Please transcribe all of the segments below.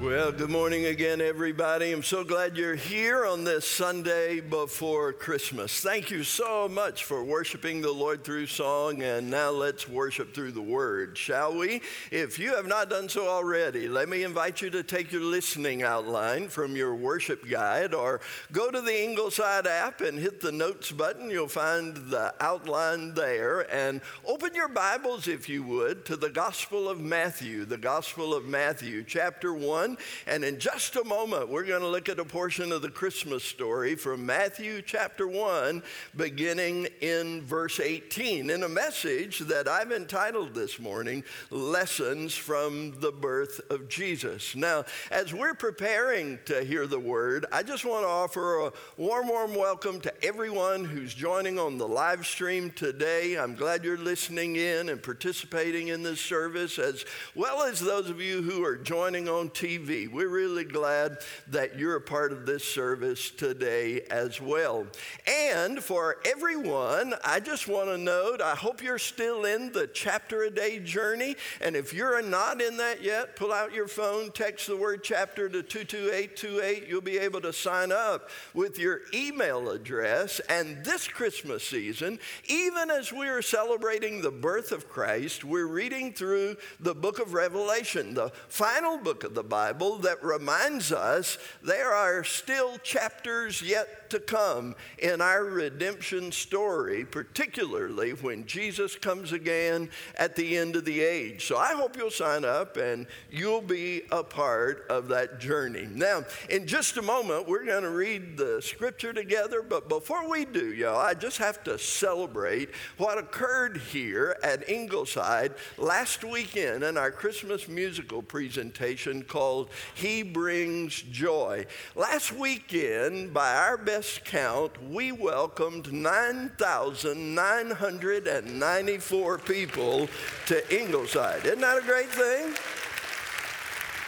Well, good morning again, everybody. I'm so glad you're here on this Sunday before Christmas. Thank you so much for worshiping the Lord through song, and now let's worship through the Word, shall we? If you have not done so already, let me invite you to take your listening outline from your worship guide or go to the Ingleside app and hit the notes button. You'll find the outline there, and open your Bibles, if you would, to the Gospel of Matthew, the Gospel of Matthew, chapter 1 1. And in just a moment, we're going to look at a portion of the Christmas story from Matthew chapter 1, beginning in verse 18, in a message that I've entitled this morning, Lessons from the Birth of Jesus. Now, as we're preparing to hear the word, I just want to offer a warm, warm welcome to everyone who's joining on the live stream today. I'm glad you're listening in and participating in this service, as well as those of you who are joining on TV TV. We're really glad that you're a part of this service today as well. And for everyone, I just want to note I hope you're still in the chapter a day journey. And if you're not in that yet, pull out your phone, text the word chapter to 22828. You'll be able to sign up with your email address. And this Christmas season, even as we are celebrating the birth of Christ, we're reading through the book of Revelation, the final book of the Bible Bible that reminds us there are still chapters yet to come in our redemption story, particularly when Jesus comes again at the end of the age. So I hope you'll sign up and you'll be a part of that journey. Now, in just a moment, we're going to read the scripture together, but before we do, y'all, I just have to celebrate what occurred here at Ingleside last weekend in our Christmas musical presentation called He Brings Joy. Last weekend, by our best count, we welcomed 9,994 people to Ingleside. Isn't that a great thing?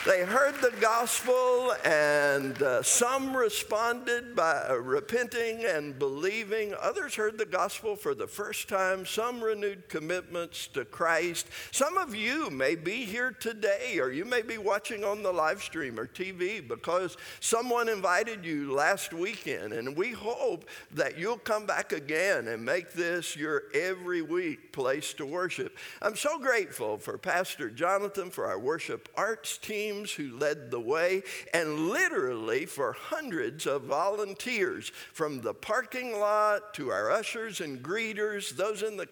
They heard the gospel, and uh, some responded by uh, repenting and believing. Others heard the gospel for the first time. Some renewed commitments to Christ. Some of you may be here today, or you may be watching on the live stream or TV because someone invited you last weekend. And we hope that you'll come back again and make this your every week place to worship. I'm so grateful for Pastor Jonathan, for our worship arts team who led the way, and literally for hundreds of volunteers from the parking lot to our ushers and greeters, those in the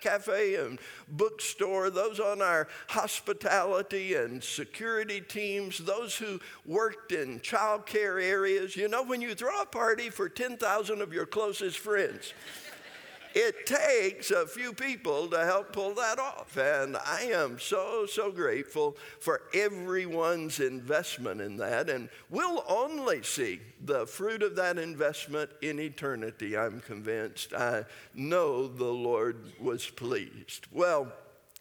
cafe and bookstore, those on our hospitality and security teams, those who worked in childcare areas. You know, when you throw a party for 10,000 of your closest friends, it takes a few people to help pull that off. And I am so, so grateful for everyone's investment in that. And we'll only see the fruit of that investment in eternity, I'm convinced. I know the Lord was pleased. Well,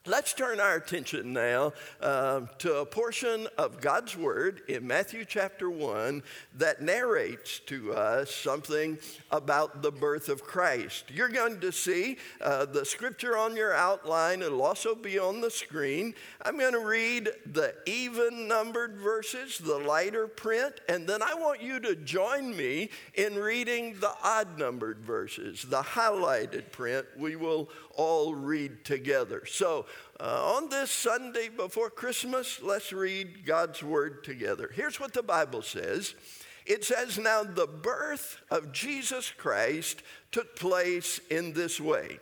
Let's turn our attention now uh, to a portion of God's Word in Matthew chapter 1 that narrates to us something about the birth of Christ. You're going to see uh, the scripture on your outline, it'll also be on the screen. I'm going to read the even numbered verses, the lighter print, and then I want you to join me in reading the odd numbered verses, the highlighted print. We will all read together. So, uh, on this Sunday before Christmas, let's read God's Word together. Here's what the Bible says it says, Now the birth of Jesus Christ took place in this way.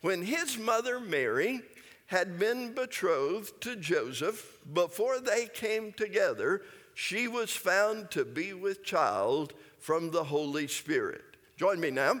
When his mother Mary had been betrothed to Joseph, before they came together, she was found to be with child from the Holy Spirit. Join me now.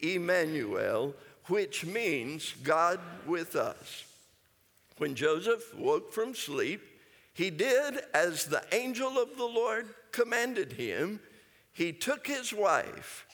Emmanuel, which means God with us. When Joseph woke from sleep, he did as the angel of the Lord commanded him. He took his wife,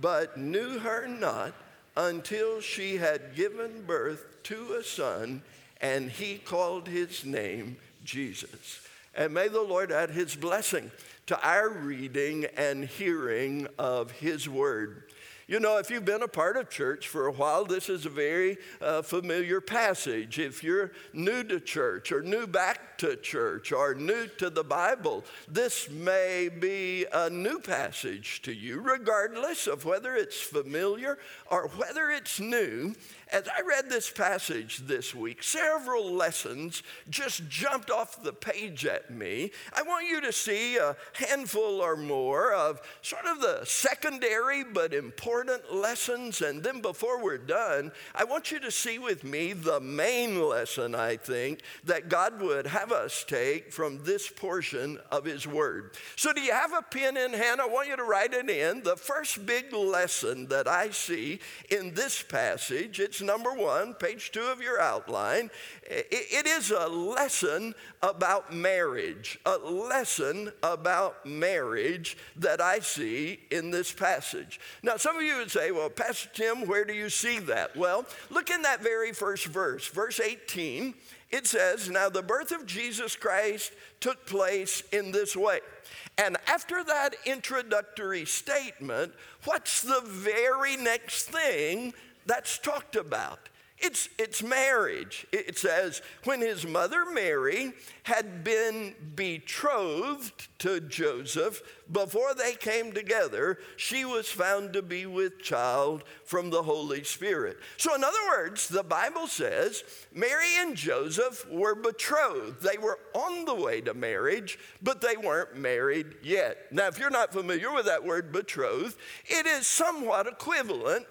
but knew her not until she had given birth to a son, and he called his name Jesus. And may the Lord add his blessing to our reading and hearing of his word. You know, if you've been a part of church for a while, this is a very uh, familiar passage. If you're new to church or new back to church or new to the Bible, this may be a new passage to you, regardless of whether it's familiar or whether it's new. As I read this passage this week, several lessons just jumped off the page at me. I want you to see a handful or more of sort of the secondary but important lessons. And then before we're done, I want you to see with me the main lesson, I think, that God would have us take from this portion of His Word. So, do you have a pen in hand? I want you to write it in. The first big lesson that I see in this passage, it's number one, page two of your outline. It is a lesson about marriage, a lesson about marriage that I see in this passage. Now, some of you would say, well, Pastor Tim, where do you see that? Well, look in that very first verse, verse 18. It says, Now the birth of Jesus Christ took place in this way. And after that introductory statement, what's the very next thing that's talked about? It's, it's marriage. It says, when his mother Mary had been betrothed to Joseph before they came together, she was found to be with child from the Holy Spirit. So, in other words, the Bible says Mary and Joseph were betrothed. They were on the way to marriage, but they weren't married yet. Now, if you're not familiar with that word betrothed, it is somewhat equivalent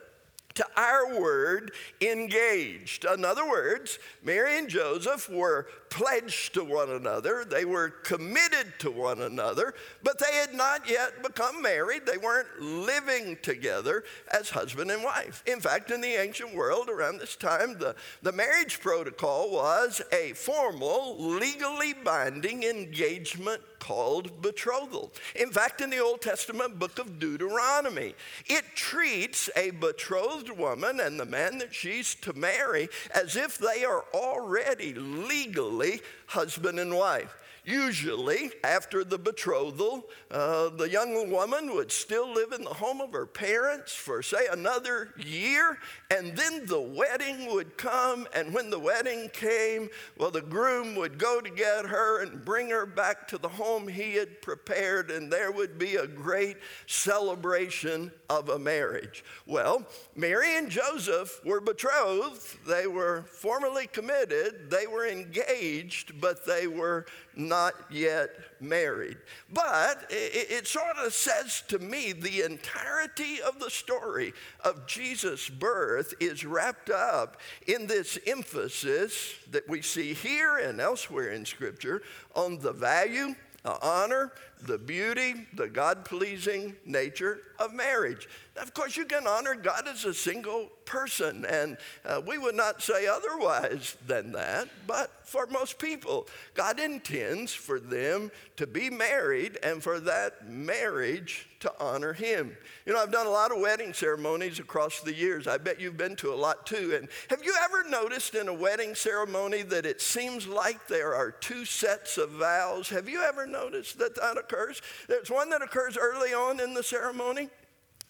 to our word engaged. In other words, Mary and Joseph were pledged to one another, they were committed to one another, but they had not yet become married. They weren't living together as husband and wife. In fact, in the ancient world around this time, the, the marriage protocol was a formal, legally binding engagement called betrothal. In fact, in the Old Testament book of Deuteronomy, it treats a betrothed woman and the man that she's to marry as if they are already legally husband and wife. Usually, after the betrothal, uh, the young woman would still live in the home of her parents for, say, another year, and then the wedding would come. And when the wedding came, well, the groom would go to get her and bring her back to the home he had prepared, and there would be a great celebration of a marriage. Well, Mary and Joseph were betrothed, they were formally committed, they were engaged, but they were not yet married. But it, it, sort of says to me the entirety of the story of Jesus' birth is wrapped up in this emphasis that we see here and elsewhere in Scripture on the value, the honor, the beauty, the God pleasing nature of marriage. Of course, you can honor God as a single person, and uh, we would not say otherwise than that. But for most people, God intends for them to be married and for that marriage to honor Him. You know, I've done a lot of wedding ceremonies across the years. I bet you've been to a lot too. And have you ever noticed in a wedding ceremony that it seems like there are two sets of vows? Have you ever noticed that that occurs? There's one that occurs early on in the ceremony,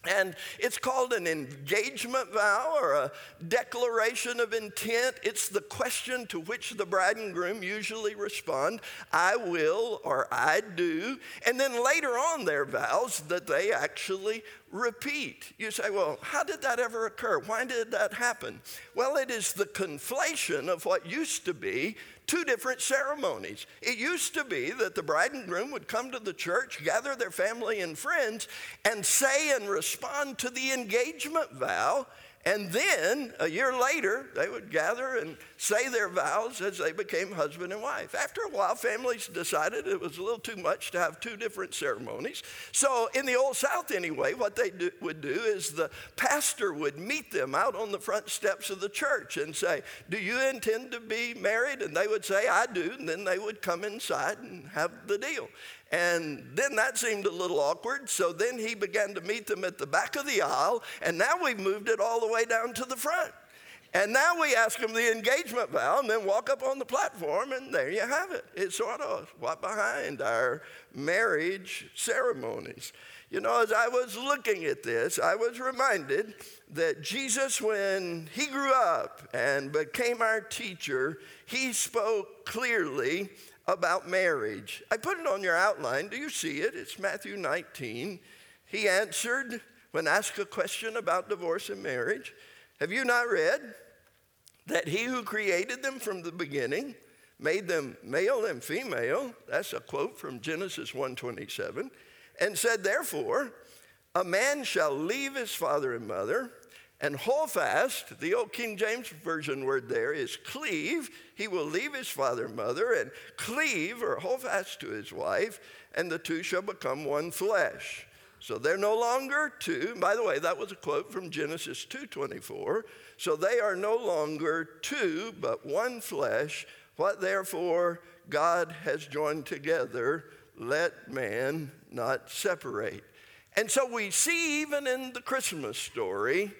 and it's called an engagement vow or a declaration of intent. It's the question to which the bride and groom usually respond I will or I do. And then later on, their vows that they actually repeat. You say, well, how did that ever occur? Why did that happen? Well, it is the conflation of what used to be two different ceremonies. It used to be that the bride and groom would come to the church, gather their family and friends, and say and respond to the engagement vow and then a year later, they would gather and say their vows as they became husband and wife. After a while, families decided it was a little too much to have two different ceremonies. So, in the Old South anyway, what they do, would do is the pastor would meet them out on the front steps of the church and say, Do you intend to be married? And they would say, I do. And then they would come inside and have the deal. And then that seemed a little awkward. So then he began to meet them at the back of the aisle. And now we've moved it all the way down to the front. And now we ask them the engagement vow and then walk up on the platform, and there you have it. It's sort of what behind our marriage ceremonies. You know, as I was looking at this, I was reminded that Jesus, when he grew up and became our teacher, he spoke clearly about marriage. I put it on your outline. Do you see it? It's Matthew 19. He answered when asked a question about divorce and marriage Have you not read that he who created them from the beginning made them male and female? That's a quote from Genesis 1:27. And said, Therefore, a man shall leave his father and mother and hold fast, the old King James Version word there is cleave. He will leave his father and mother and cleave or hold fast to his wife, and the two shall become one flesh. So they're no longer two. By the way, that was a quote from Genesis 2:24. So they are no longer two, but one flesh. What therefore God has joined together, let man not separate. And so we see even in the Christmas story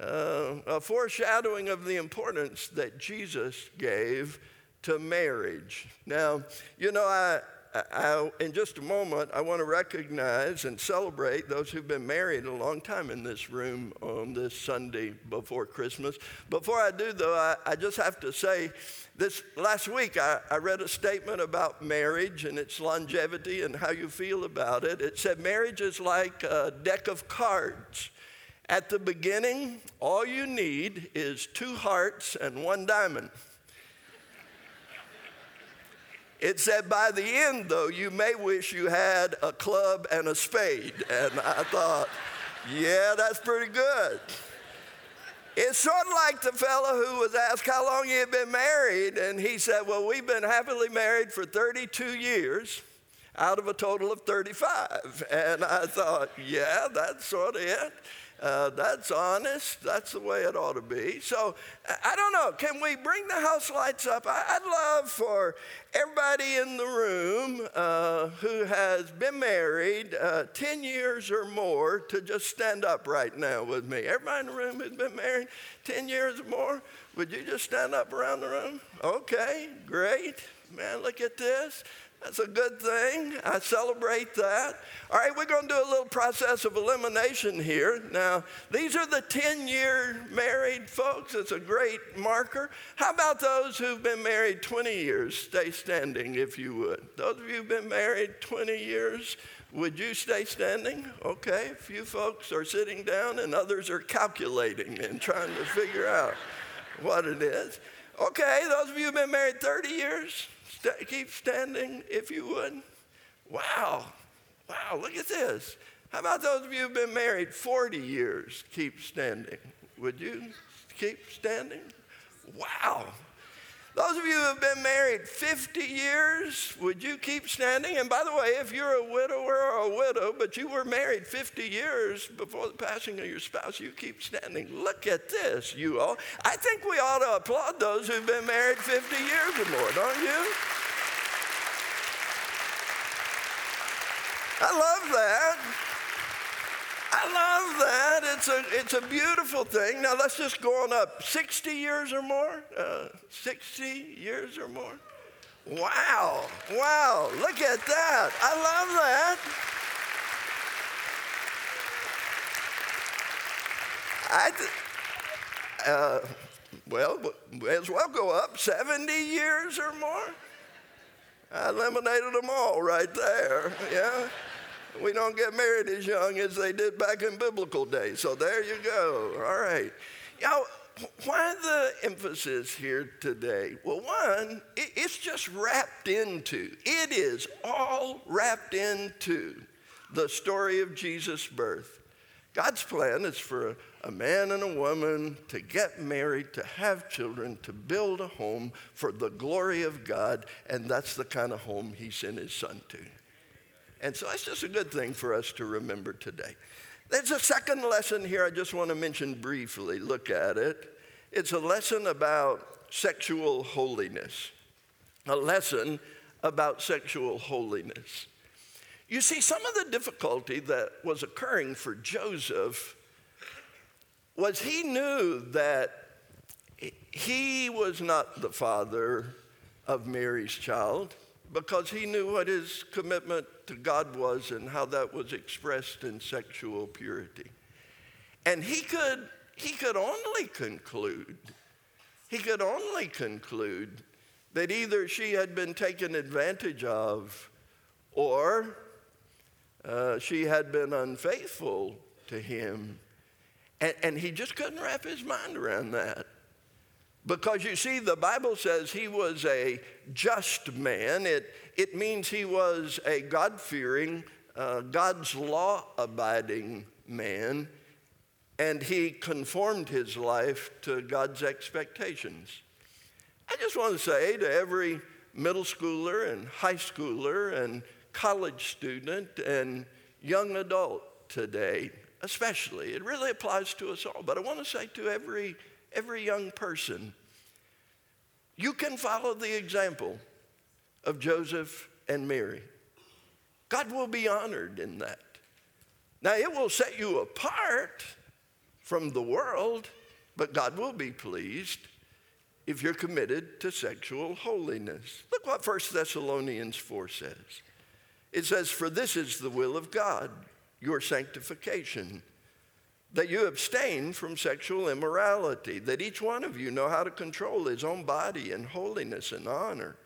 uh, a foreshadowing of the importance that Jesus gave to marriage. Now, you know, I, I, in just a moment, I want to recognize and celebrate those who've been married a long time in this room on this Sunday before Christmas. Before I do, though, I, I just have to say this last week I, I read a statement about marriage and its longevity and how you feel about it. It said, Marriage is like a deck of cards. At the beginning, all you need is two hearts and one diamond. It said, by the end, though, you may wish you had a club and a spade. And I thought, yeah, that's pretty good. It's sort of like the fellow who was asked how long he had been married, and he said, Well, we've been happily married for 32 years out of a total of 35. And I thought, Yeah, that's sort of it. Uh, that's honest. That's the way it ought to be. So I don't know. Can we bring the house lights up? I, would love for everybody in the room uh, who has been married uh, 10 years or more to just stand up right now with me. Everybody in the room who's been married 10 years or more, would you just stand up around the room? Okay, great. Man, look at this. That's a good thing. I celebrate that. All right, we're going to do a little process of elimination here. Now, these are the 10 year married folks. It's a great marker. How about those who've been married 20 years? Stay standing if you would. Those of you who've been married 20 years, would you stay standing? Okay, a few folks are sitting down and others are calculating and trying to figure out what it is. Okay, those of you who've been married 30 years, St- keep standing if you would. Wow. Wow, look at this. How about those of you who've been married 40 years? Keep standing. Would you keep standing? Wow. Those of you who have been married 50 years, would you keep standing? And by the way, if you're a widower or a widow, but you were married 50 years before the passing of your spouse, you keep standing. Look at this, you all. I think we ought to applaud those who've been married 50 years or more, don't you? I love that. I love that. It's a, it's a beautiful thing. Now let's just go on up. 60 years or more? Uh, 60 years or more? Wow. Wow. Look at that. I love that. I, th- uh, well, as well go up 70 years or more. I eliminated them all right there. Yeah. We don't get married as young as they did back in biblical days. So there you go. All right. Now, why the emphasis here today? Well, one, it's just wrapped into, it is all wrapped into the story of Jesus' birth. God's plan is for a man and a woman to get married, to have children, to build a home for the glory of God, and that's the kind of home He sent His Son to. And so that's just a good thing for us to remember today. There's a second lesson here I just want to mention briefly. Look at it. It's a lesson about sexual holiness. A lesson about sexual holiness. You see, some of the difficulty that was occurring for Joseph was he knew that he was not the father of Mary's child because he knew what his commitment God was and how that was expressed in sexual purity. And he could, he could only conclude, he could only conclude that either she had been taken advantage of or uh, she had been unfaithful to him. And, and he just couldn't wrap his mind around that. Because you see, the Bible says he was a just man. It, it means he was a God fearing, uh, God's law abiding man, and he conformed his life to God's expectations. I just want to say to every middle schooler and high schooler and college student and young adult today, especially, it really applies to us all, but I want to say to every every young person, you can follow the example of Joseph and Mary. God will be honored in that. Now, it will set you apart from the world, but God will be pleased if you're committed to sexual holiness. Look what 1 Thessalonians 4 says. It says, For this is the will of God, your sanctification that you abstain from sexual immorality, that each one of you know how to control his own body in holiness and honor,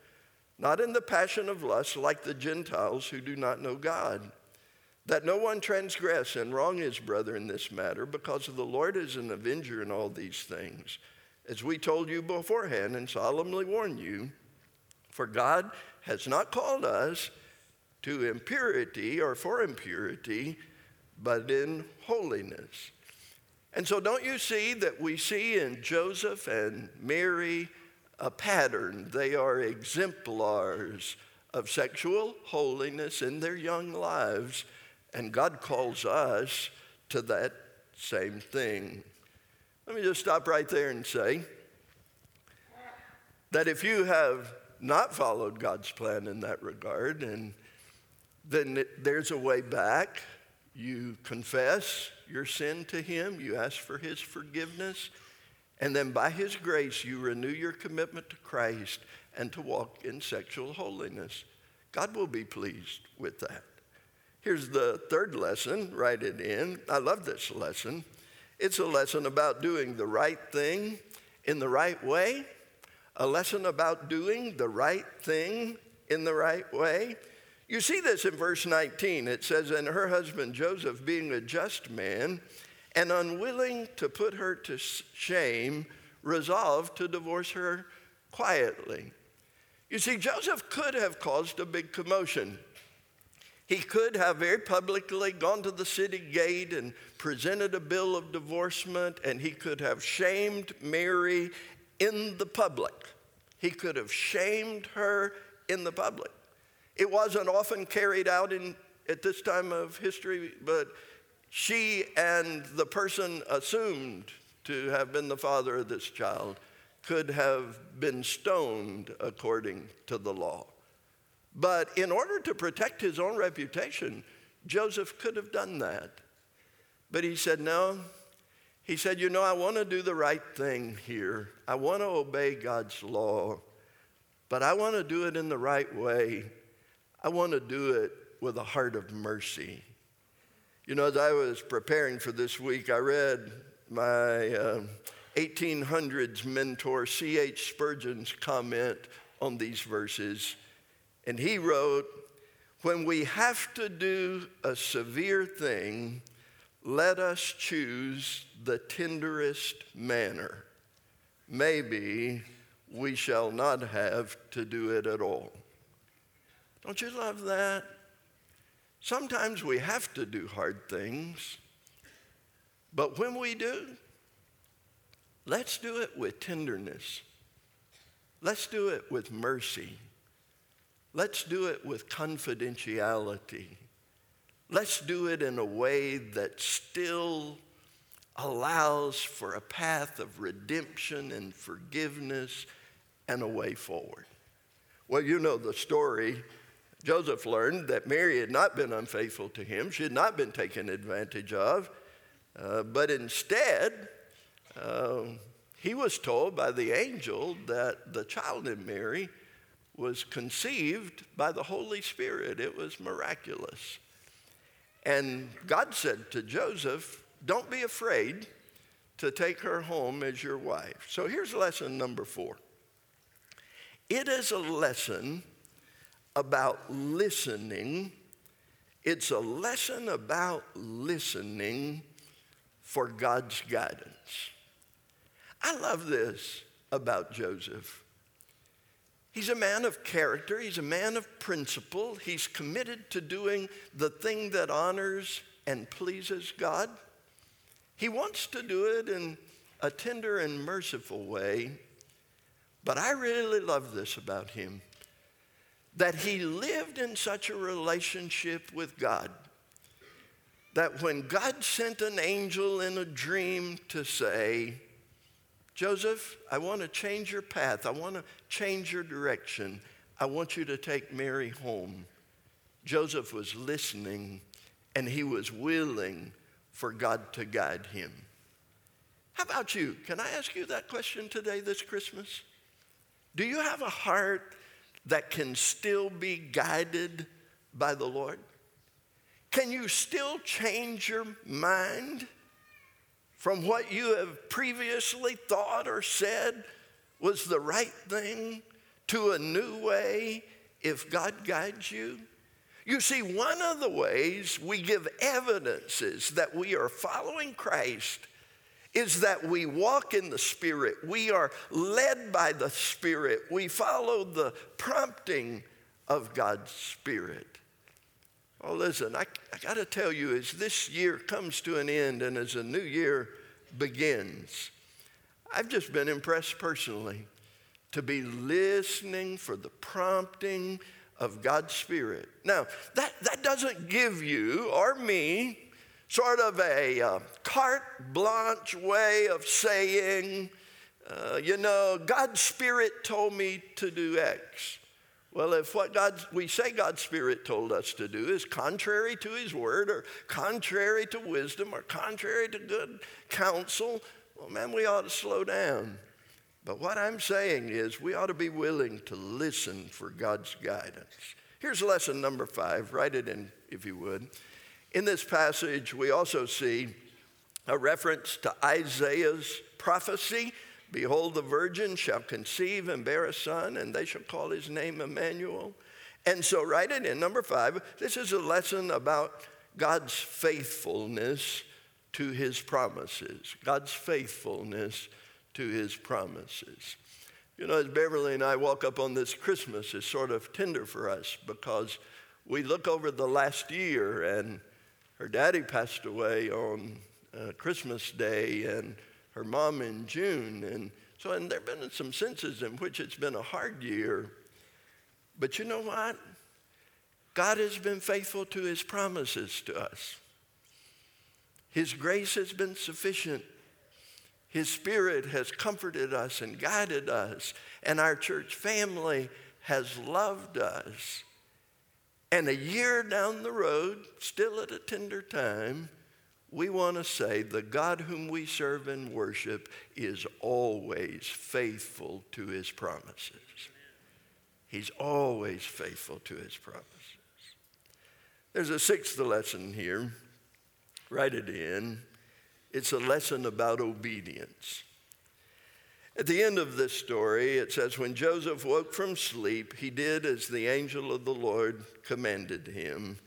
not in the passion of lust like the Gentiles who do not know God. That no one transgress and wrong his brother in this matter, because the Lord is an avenger in all these things, as we told you beforehand and solemnly warned you. For God has not called us to impurity or for impurity, but in holiness. And so, don't you see that we see in Joseph and Mary a pattern? They are exemplars of sexual holiness in their young lives, and God calls us to that same thing. Let me just stop right there and say that if you have not followed God's plan in that regard, and then there's a way back. You confess, your sin to Him, you ask for His forgiveness, and then by His grace, you renew your commitment to Christ and to walk in sexual holiness. God will be pleased with that. Here's the third lesson, write it in. I love this lesson. It's a lesson about doing the right thing in the right way, a lesson about doing the right thing in the right way. You see this in verse 19. It says, And her husband Joseph, being a just man and unwilling to put her to shame, resolved to divorce her quietly. You see, Joseph could have caused a big commotion. He could have very publicly gone to the city gate and presented a bill of divorcement, and he could have shamed Mary in the public. He could have shamed her in the public. It wasn't often carried out in, at this time of history, but she and the person assumed to have been the father of this child could have been stoned according to the law. But in order to protect his own reputation, Joseph could have done that. But he said, No. He said, You know, I want to do the right thing here. I want to obey God's law, but I want to do it in the right way. I want to do it with a heart of mercy. You know, as I was preparing for this week, I read my uh, 1800s mentor, C.H. Spurgeon's comment on these verses. And he wrote, When we have to do a severe thing, let us choose the tenderest manner. maybe we shall not have to do it at all. Don't you love that? Sometimes we have to do hard things, but when we do, let's do it with tenderness. Let's do it with mercy. Let's do it with confidentiality. Let's do it in a way that still allows for a path of redemption and forgiveness and a way forward. Well, you know the story. Joseph learned that Mary had not been unfaithful to him, she had not been taken advantage of, uh, but instead, uh, he was told by the angel that the child in Mary was conceived by the Holy Spirit. It was miraculous. And God said to Joseph, Don't be afraid to take her home as your wife. So here's lesson number four it is a lesson about listening. It's a lesson about listening for God's guidance. I love this about Joseph. He's a man of character, he's a man of principle, he's committed to doing the thing that honors and pleases God. He wants to do it in a tender and merciful way. But I really love this about him that he lived in such a relationship with God that when God sent an angel in a dream to say, Joseph, I want to change your path. I want to change your direction. I want you to take Mary home. Joseph was listening and he was willing for God to guide him. How about you? Can I ask you that question today, this Christmas? Do you have a heart that can still be guided by the Lord? Can you still change your mind? from what you have previously thought or said was the right thing to a new way if God guides you? You see, one of the ways we give evidences that we are following Christ is that we walk in the Spirit. We are led by the Spirit. We follow the prompting of God's Spirit. Oh, listen, I, I got to tell you, as this year comes to an end and as a new year begins, I've just been impressed personally to be listening for the prompting of God's Spirit. Now, that, that doesn't give you or me sort of a uh, carte blanche way of saying, uh, you know, God's Spirit told me to do X. Well, if what God, we say God's Spirit told us to do is contrary to His Word or contrary to wisdom or contrary to good counsel, well, man, we ought to slow down. But what I'm saying is we ought to be willing to listen for God's guidance. Here's lesson number five. Write it in if you would. In this passage, we also see a reference to Isaiah's prophecy Behold, the virgin shall conceive and bear a son, and they shall call his name Emmanuel. And so, write it in number five. This is a lesson about God's faithfulness to his promises. God's faithfulness to his promises. You know, as Beverly and I walk up on this Christmas, it's sort of tender for us because we look over the last year and her daddy passed away on uh, Christmas Day and her mom in June. And so, and there have been some senses in which it's been a hard year. But you know what? God has been faithful to his promises to us. His grace has been sufficient. His spirit has comforted us and guided us, and our church family has loved us. And a year down the road, still at a tender time, we want to say the God whom we serve and worship is always faithful to his promises. He's always faithful to his promises. There's a sixth lesson here. Write it in. It's a lesson about obedience. At the end of this story, it says, When Joseph woke from sleep, he did as the angel of the Lord commanded him,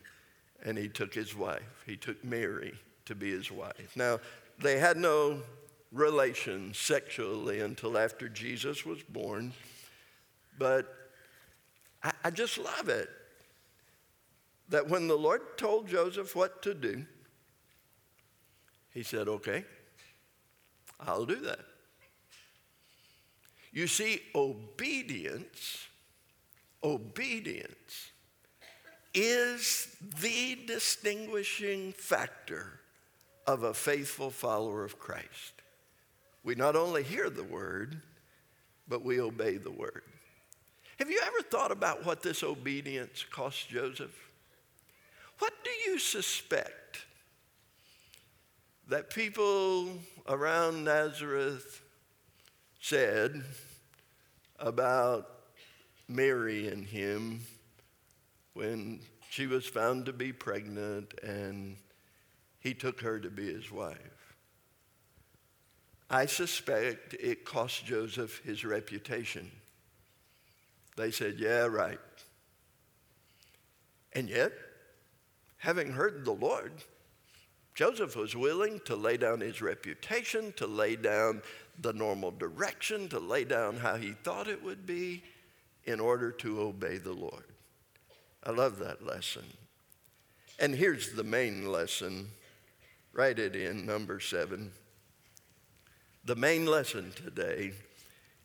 and he took his wife. He took Mary to be his wife. Now, they had no relations sexually until after Jesus was born. But I, I just love it that when the Lord told Joseph what to do, he said, Okay, I'll do that. You see, obedience, obedience is the distinguishing factor of a faithful follower of Christ. We not only hear the word, but we obey the word. Have you ever thought about what this obedience cost Joseph? What do you suspect that people around Nazareth said about Mary and him when she was found to be pregnant and he took her to be his wife. I suspect it cost Joseph his reputation. They said, Yeah, right. And yet, having heard the Lord, Joseph was willing to lay down his reputation, to lay down the normal direction, to lay down how he thought it would be in order to obey the Lord. I love that lesson. And here's the main lesson. Write it in, number seven. The main lesson today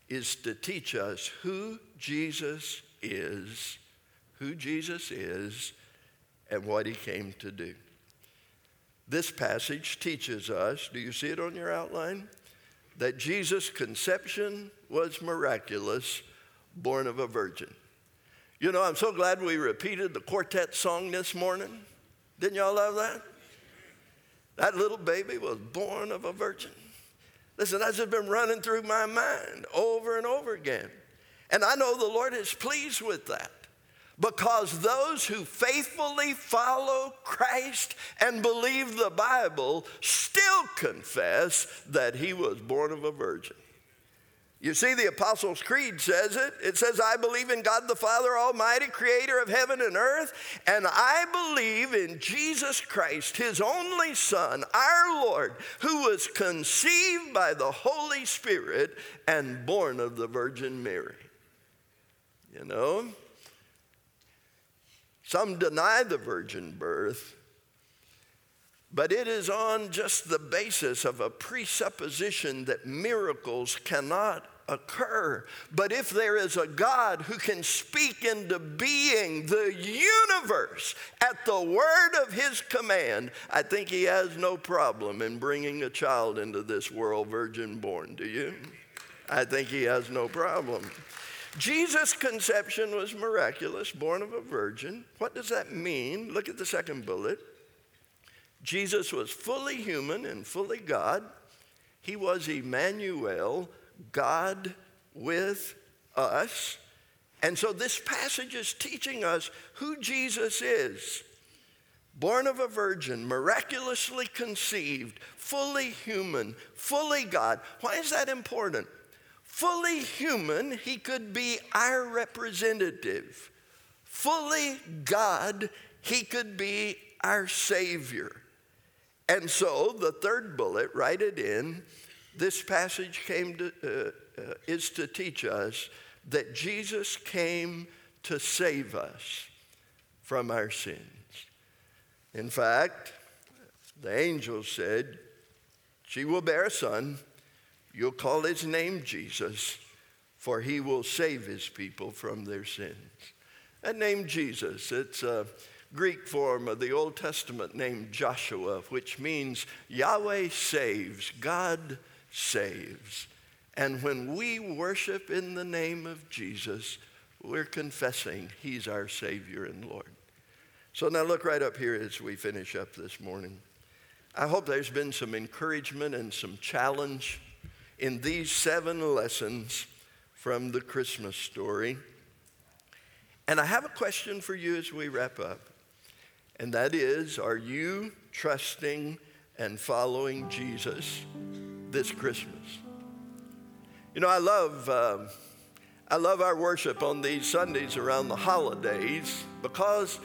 is to teach us who Jesus is, who Jesus is, and what he came to do. This passage teaches us, do you see it on your outline? That Jesus' conception was miraculous, born of a virgin. You know, I'm so glad we repeated the quartet song this morning. Didn't y'all love that? That little baby was born of a virgin. Listen, that's just been running through my mind over and over again. And I know the Lord is pleased with that because those who faithfully follow Christ and believe the Bible still confess that he was born of a virgin. You see, the Apostles' Creed says it. It says, I believe in God the Father Almighty, creator of heaven and earth, and I believe in Jesus Christ, his only Son, our Lord, who was conceived by the Holy Spirit and born of the Virgin Mary. You know, some deny the virgin birth, but it is on just the basis of a presupposition that miracles cannot occur. But if there is a God who can speak into being the universe at the word of his command, I think he has no problem in bringing a child into this world virgin born. Do you? I think he has no problem. Jesus' conception was miraculous, born of a virgin. What does that mean? Look at the second bullet. Jesus was fully human and fully God. He was Emmanuel, God with us. And so this passage is teaching us who Jesus is. Born of a virgin, miraculously conceived, fully human, fully God. Why is that important? Fully human, he could be our representative. Fully God, he could be our Savior. And so the third bullet, write it in, this passage came to, uh, uh, is to teach us that Jesus came to save us from our sins. In fact, the angel said, She will bear a son. You'll call his name Jesus, for he will save his people from their sins. That name Jesus, it's a Greek form of the Old Testament name Joshua, which means Yahweh saves, God saves. And when we worship in the name of Jesus, we're confessing He's our Savior and Lord. So now look right up here as we finish up this morning. I hope there's been some encouragement and some challenge in these seven lessons from the Christmas story. And I have a question for you as we wrap up, and that is Are you trusting and following Jesus this Christmas. You know, I love, uh, I love our worship on these Sundays around the holidays because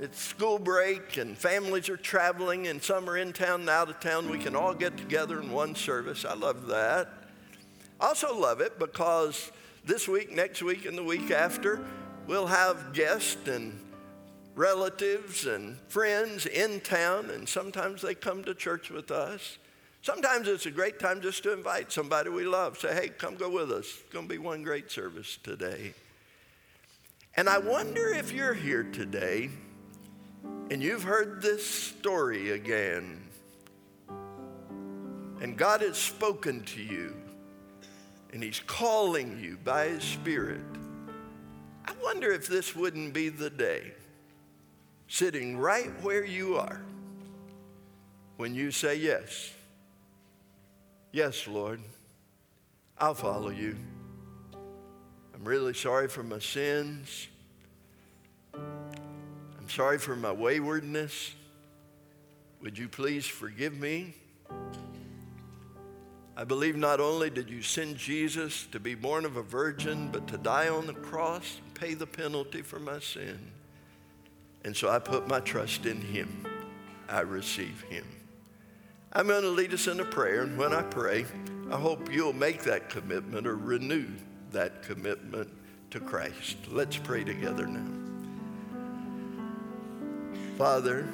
it's school break and families are traveling and some are in town and out of town. We can all get together in one service. I love that. I also love it because this week, next week, and the week after, we'll have guests and relatives and friends in town, and sometimes they come to church with us. Sometimes it's a great time just to invite somebody we love. Say, hey, come go with us. It's going to be one great service today. And I wonder if you're here today and you've heard this story again, and God has spoken to you, and He's calling you by His Spirit. I wonder if this wouldn't be the day, sitting right where you are, when you say yes. Yes, Lord, I'll follow you. I'm really sorry for my sins. Sorry for my waywardness. Would you please forgive me? I believe not only did you send Jesus to be born of a virgin, but to die on the cross and pay the penalty for my sin. And so I put my trust in him. I receive him. I'm going to lead us in a prayer, and when I pray, I hope you'll make that commitment or renew that commitment to Christ. Let's pray together now. Father,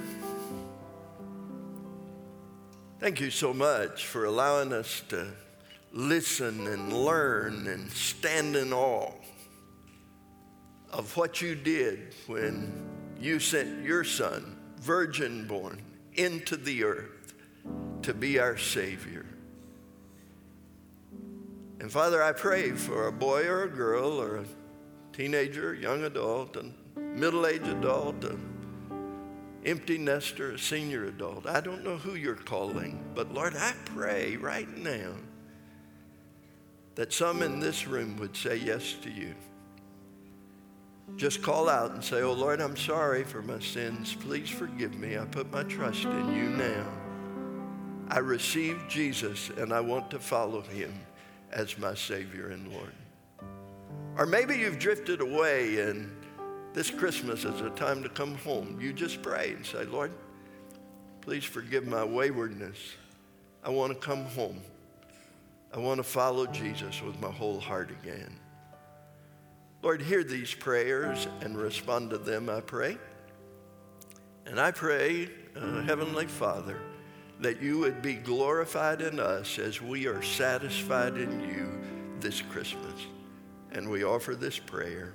thank you so much for allowing us to listen and learn and stand in awe of what you did when you sent your son, virgin born, into the earth to be our Savior. And Father, I pray for a boy or a girl or a teenager, young adult, a middle aged adult, a empty nester, a senior adult. I don't know who you're calling, but Lord, I pray right now that some in this room would say yes to you. Just call out and say, Oh Lord, I'm sorry for my sins. Please forgive me. I put my trust in you now. I received Jesus and I want to follow him as my Savior and Lord. Or maybe you've drifted away and this Christmas is a time to come home. You just pray and say, Lord, please forgive my waywardness. I want to come home. I want to follow Jesus with my whole heart again. Lord, hear these prayers and respond to them, I pray. And I pray, uh, Heavenly Father, that you would be glorified in us as we are satisfied in you this Christmas. And we offer this prayer